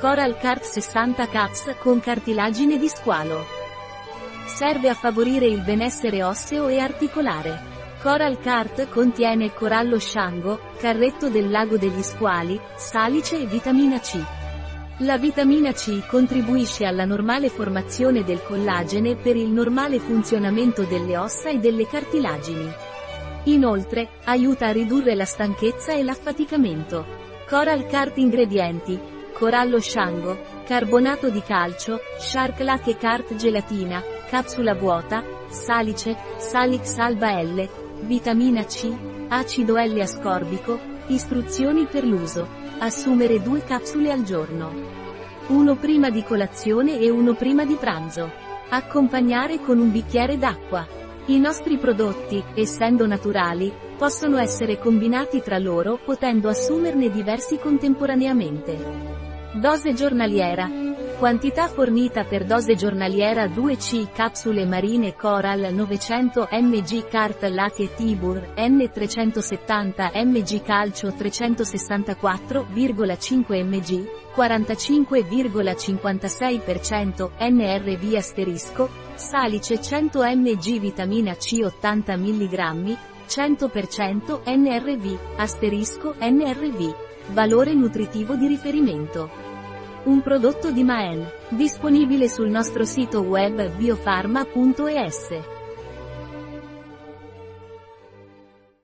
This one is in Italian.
Coral Cart 60 caps con cartilagine di squalo. Serve a favorire il benessere osseo e articolare. Coral Cart contiene corallo sciango, carretto del lago degli squali, salice e vitamina C. La vitamina C contribuisce alla normale formazione del collagene per il normale funzionamento delle ossa e delle cartilagini. Inoltre, aiuta a ridurre la stanchezza e l'affaticamento. Coral Cart ingredienti, corallo sciango, carbonato di calcio, shark latte cart gelatina, capsula vuota, salice, salix alba L, vitamina C, acido L ascorbico, istruzioni per l'uso. Assumere due capsule al giorno. Uno prima di colazione e uno prima di pranzo. Accompagnare con un bicchiere d'acqua. I nostri prodotti, essendo naturali, possono essere combinati tra loro potendo assumerne diversi contemporaneamente. Dose giornaliera. Quantità fornita per dose giornaliera 2C capsule marine Coral 900 mg Cart Latte Tibur N370 mg Calcio 364,5 mg 45,56% NRV asterisco, salice 100 mg vitamina C 80 mg 100% NRV asterisco NRV Valore nutritivo di riferimento. Un prodotto di Mael, disponibile sul nostro sito web biofarma.es.